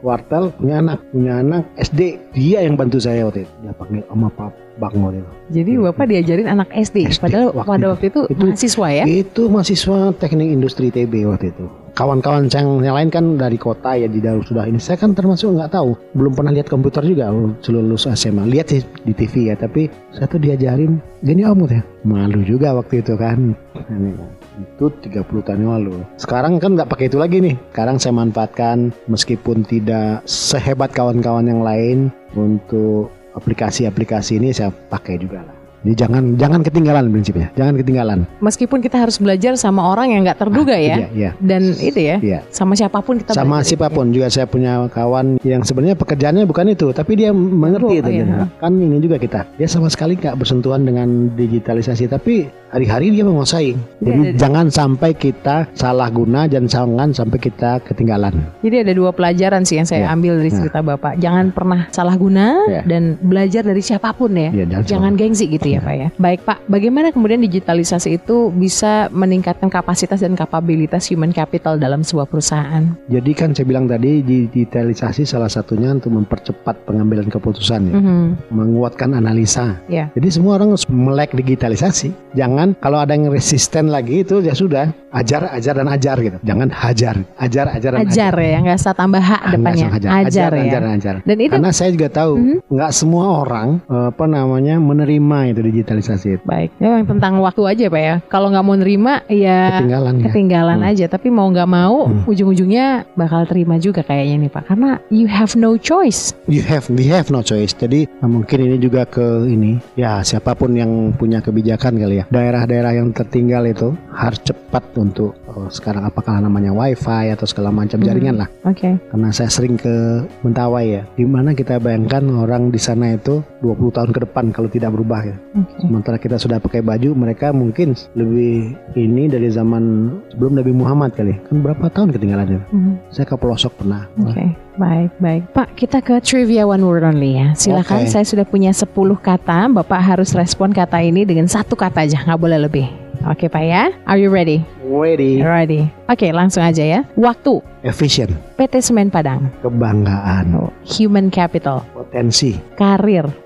wartel punya anak. Punya anak SD dia yang bantu saya waktu itu. Dia panggil sama Pak Bang waktu itu. Jadi Bapak diajarin anak SD, SD, padahal waktu pada waktu itu, Itu- mahasiswa ya? itu mahasiswa teknik industri TB waktu itu kawan-kawan yang yang lain kan dari kota ya di dalam sudah ini. Saya kan termasuk nggak tahu. Belum pernah lihat komputer juga lulus SMA lihat sih di TV ya tapi saya tuh diajarin gini om ya. Malu juga waktu itu kan. Ini, itu 30 tahun yang lalu. Sekarang kan nggak pakai itu lagi nih. Sekarang saya manfaatkan meskipun tidak sehebat kawan-kawan yang lain untuk aplikasi-aplikasi ini saya pakai juga lah jadi jangan jangan ketinggalan prinsipnya jangan ketinggalan Meskipun kita harus belajar sama orang yang nggak terduga ya, Iya, iya. dan itu ya, Iya. sama siapa pun kita sama belajar. siapa pun juga saya punya kawan yang sebenarnya pekerjaannya bukan itu tapi dia mengerti Oh, itu iya. kan ini juga kita dia sama sekali nggak bersentuhan dengan digitalisasi tapi hari-hari dia menguasai jadi Iya, jangan sampai kita salah guna dan jangan sampai kita ketinggalan Jadi ada dua pelajaran sih yang saya Iya. ambil dari Nah. cerita Bapak. Jangan pernah salah guna Iya. dan belajar dari siapa pun ya. Iya, jangan Jangan gengsi gitu ya Pak ya. Baik Pak, bagaimana kemudian digitalisasi itu bisa meningkatkan kapasitas dan kapabilitas human capital dalam sebuah perusahaan? jadi kan saya bilang tadi digitalisasi salah satunya untuk mempercepat pengambilan keputusan ya Mhm. menguatkan analisa Iya. jadi semua orang harus melek digitalisasi jangan kalau ada yang resisten lagi itu ya sudah ajar ajar dan ajar gitu jangan hajar ajar ajar dan Ajar ya, nggak usah tambah hak Ah, depannya. Ajar, ajar, ya. ajar, ajar. Dan itu Karena saya juga tahu Mhm. nggak semua orang eh, apa namanya menerima itu digitalisasi itu. baik. Ya, yang tentang waktu aja Pak ya. Kalau nggak mau nerima ya ketinggalan ya. ketinggalan Hmm. aja tapi mau nggak mau Hmm. ujung-ujungnya bakal terima juga kayaknya nih Pak karena you have no choice You have we have no choice. Jadi eh, mungkin ini juga ke ini ya siapa pun yang punya kebijakan kali ya. Daerah-daerah yang tertinggal itu harus cepat untuk eh, sekarang apakah namanya wifi atau segala macam Mhm. jaringan lah. oke Karena saya sering ke Mentawai ya. Gimana kita bayangkan orang di sana itu 20 tahun ke depan kalau tidak berubah ya. Oke Sementara kita sudah pakai baju, mereka mungkin lebih ini dari zaman sebelum Nabi Muhammad kali. Kan berapa tahun ketinggalannya? Mhm. Saya ke pelosok pernah. Oke, baik, baik. Pak, kita ke trivia one word only ya. Silakan, Oke. saya sudah punya 10 kata. Bapak harus respon kata ini dengan satu kata aja, nggak boleh lebih. Oke, Pak ya. Are you ready? Ready. Ready. Oke, langsung aja ya. Waktu. Efisien. PT Semen Padang. Kebanggaan. Human capital. Potensi. Karir.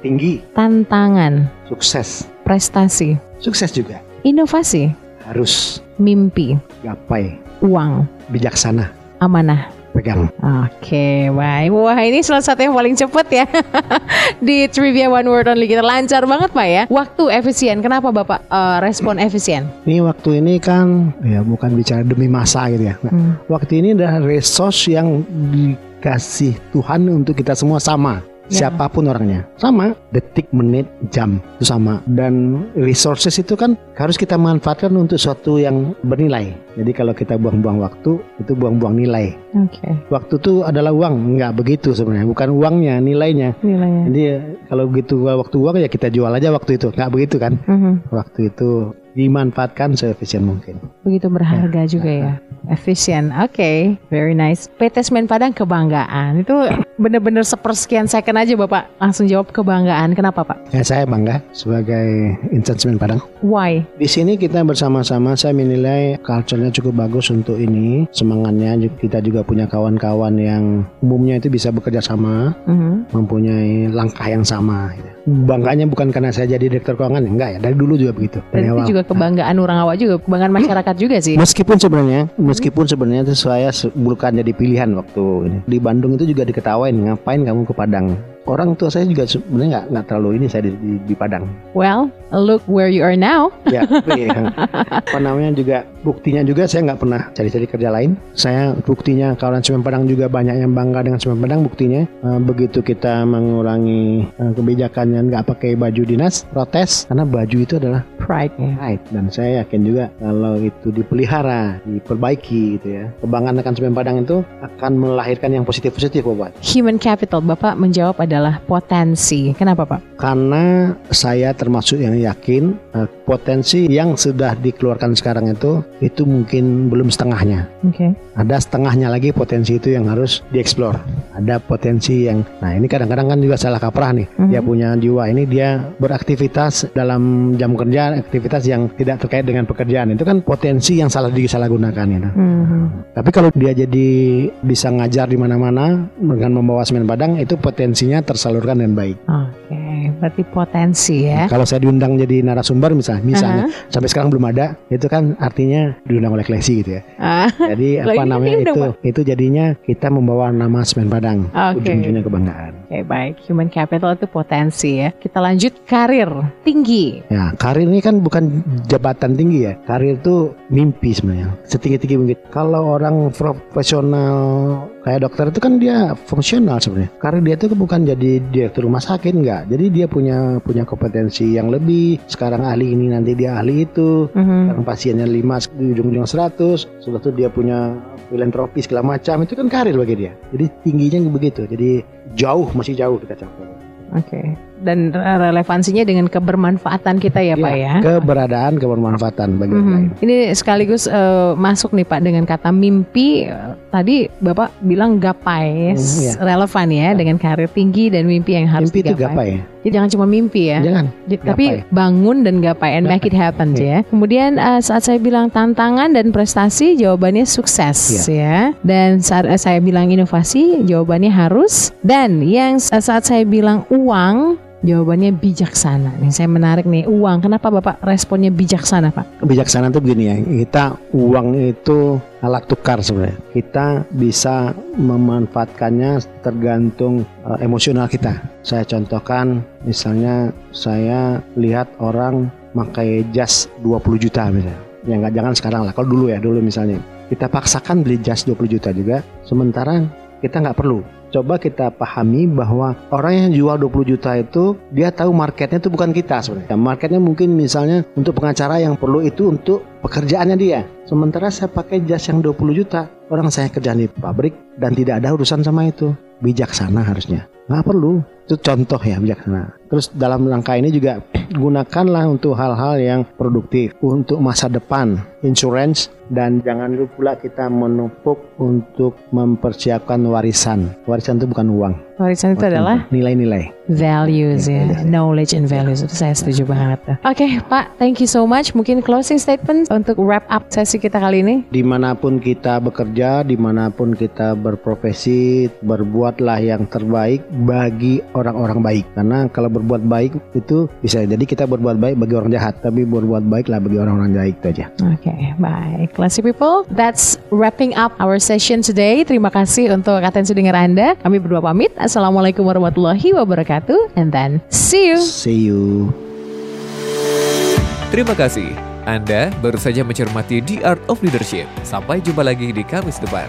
Tinggi. Tantangan. Sukses. Prestasi. Sukses juga. Inovasi. Harus Mimpi. gapai. Uang. Bijaksana. Amanah. Pegang. Oke, baik. Wah, ini salah satu yang paling cepet ya. [LAUGHS] Di trivia one word only kita lancar banget, Pak ya. Waktu efisien. Kenapa Bapak eh, respon efisien? Ini waktu ini kan ya bukan bicara demi masa gitu ya. Nah, Hmm. Waktu ini adalah resource yang dikasih Tuhan untuk kita semua sama. Ya. Siapa pun orangnya. Sama detik menit jam. Itu sama. Dan resources itu kan harus kita manfaatkan untuk sesuatu yang bernilai. Jadi kalau kita buang-buang waktu itu buang-buang nilai. Oke, waktu itu adalah uang. Nggak begitu sebenarnya. Bukan uangnya nilainya. Nilainya. jadi kalau begitu waktu uang ya kita jual aja waktu itu. Nggak begitu kan? Mhm. waktu itu dimanfaatkan seefisien mungkin Begitu berharga juga ya. Efisien. Oke, very nice. PT Semen Padang kebanggaan. Itu bener-bener sepersekian second aja Bapak langsung jawab kebanggaan. Kenapa Pak? ya saya bangga sebagai insan semen Padang Why? Di sini kita bersama-sama saya menilai culture-nya cukup bagus untuk ini. Semangatnya kita juga punya kawan-kawan yang umumnya itu bisa bekerja sama, Mhm. mempunyai langkah yang sama. gitu. Bangganya bukan karena saya jadi direktur keuangan, enggak ya. Dari dulu juga begitu. Dan Dari itu awal. juga kebanggaan orang awak juga, kebanggaan masyarakat juga sih. Meskipun sebenarnya, meskipun sebenarnya itu saya bukan jadi pilihan waktu ini. Di Bandung itu juga diketawain, ngapain kamu ke Padang? Orang tua saya juga sebenarnya nggak nggak terlalu ini saya di, di, di Padang. Well, look where you are now. [LAUGHS] Ya, iya. apa namanya juga buktinya juga saya nggak pernah cari-cari kerja lain. Saya buktinya kawalan semen Padang juga banyak yang bangga dengan semen Padang. Buktinya eh, begitu kita mengurangi eh, kebijakan yang nggak pakai baju dinas, protes karena baju itu adalah Pride. Right, dan saya yakin juga kalau itu dipelihara, diperbaiki gitu ya, kebanggaan akan semen Padang itu akan melahirkan yang positif-positif, Bapak. Human capital, Bapak menjawab adalah potensi. Kenapa, Pak? Karena saya termasuk yang yakin eh, potensi yang sudah dikeluarkan sekarang itu itu mungkin belum setengahnya. Oke. Ada setengahnya lagi potensi itu yang harus dieksplor. Ada potensi yang, nah ini kadang-kadang kan juga salah kaprah nih. Dia punya jiwa ini dia beraktivitas dalam jam kerja, aktivitas yang tidak terkait dengan pekerjaan itu kan potensi yang salah disalahgunakan itu. Mhm. Tapi kalau dia jadi bisa ngajar di mana-mana dengan membawa semen padang itu potensinya tersalurkan dengan baik. Oke, berarti potensi ya. Kalau saya diundang jadi narasumber misalnya, misalnya sampai sekarang belum ada, itu kan artinya diundang oleh Klesi gitu ya. Ah, Jadi [LAUGHS] apa namanya itu? Itu jadinya kita membawa nama semen padang, Oke. ujung-ujungnya kebanggaan. Oke, baik. Human capital itu potensi ya. Kita lanjut karir tinggi. Ya, karir ini kan bukan jabatan tinggi ya. Karir itu mimpi sebenarnya. Setinggi-tinggi mungkin. Kalau orang profesional kayak dokter itu kan dia fungsional sebenarnya. Karir dia itu bukan jadi direktur rumah sakit enggak. Jadi dia punya punya kompetensi yang lebih. Sekarang ahli ini nanti dia ahli itu. Mhm. Sekarang pasiennya 5 di ujung-ujung 100. Sudah tuh dia punya filantropi segala macam. Itu kan karir bagi dia. Jadi tingginya begitu. Jadi jauh masih jauh kita capai. Oke. Dan re- relevansinya dengan kebermanfaatan kita ya, Pak ya. Keberadaan kebermanfaatan bagi orang Mhm. lain. Ini sekaligus eh, masuk nih Pak dengan kata mimpi. Eh, Tadi Bapak bilang gapai, Mhm, iya. relevan ya dengan karir tinggi dan mimpi yang harus Mimpi itu digapai. gapai ya. Jadi jangan cuma mimpi ya. Jangan. J- Tapi gapai. bangun dan gapai and make it happen ya. Kemudian eh, saat saya bilang tantangan dan prestasi, jawabannya sukses ya. Dan saat eh, saya bilang inovasi, jawabannya harus. Dan yang s- saat saya bilang uang, jawabannya bijaksana. Nih saya menarik nih uang. Kenapa Bapak responnya bijaksana Pak? Kebijaksanaan itu begini ya. Kita uang itu alat tukar sebenarnya. Kita bisa memanfaatkannya tergantung eh, emosional kita. Saya contohkan misalnya saya lihat orang pakai jas 20 juta misalnya. Ya nggak jangan sekarang lah. Kalau dulu ya, dulu misalnya. Kita paksakan beli jas 20 juta juga. Sementara kita nggak perlu. Coba kita pahami bahwa orang yang jual 20 juta itu dia tahu marketnya itu bukan kita sebenarnya. Marketnya mungkin misalnya untuk pengacara yang perlu itu untuk pekerjaannya dia. Sementara saya pakai jas yang 20 juta, orang saya kerja di pabrik dan tidak ada urusan sama itu. Bijaksana harusnya. Nggak perlu. Itu contoh ya bijaksana. Terus dalam langkah ini juga [CLEARS THROAT] gunakanlah untuk hal-hal yang produktif untuk masa depan, insurance dan jangan lupa pula kita menumpuk untuk mempersiapkan warisan. Warisan itu bukan uang. Warisan itu adalah nilai-nilai. values ya, knowledge and values itu saya setuju banget. Oke Pak, thank you so much. Mungkin closing statement untuk wrap up sesi kita kali ini. Di mana pun kita bekerja, di mana pun kita berprofesi, berbuatlah yang terbaik bagi orang-orang baik. Karena kalau berbuat baik itu bisa jadi kita berbuat baik bagi orang jahat, tapi berbuat baiklah bagi orang-orang baik itu aja. Oke, baik. Classy people, that's wrapping up our session today. Terima kasih untuk atensi dengar Anda. Kami berdua pamit. Assalamualaikum warahmatullahi wabarakatuh. And then, see you. See you. Terima kasih. Anda baru saja mencermati The Art of Leadership. Sampai jumpa lagi di Kamis depan.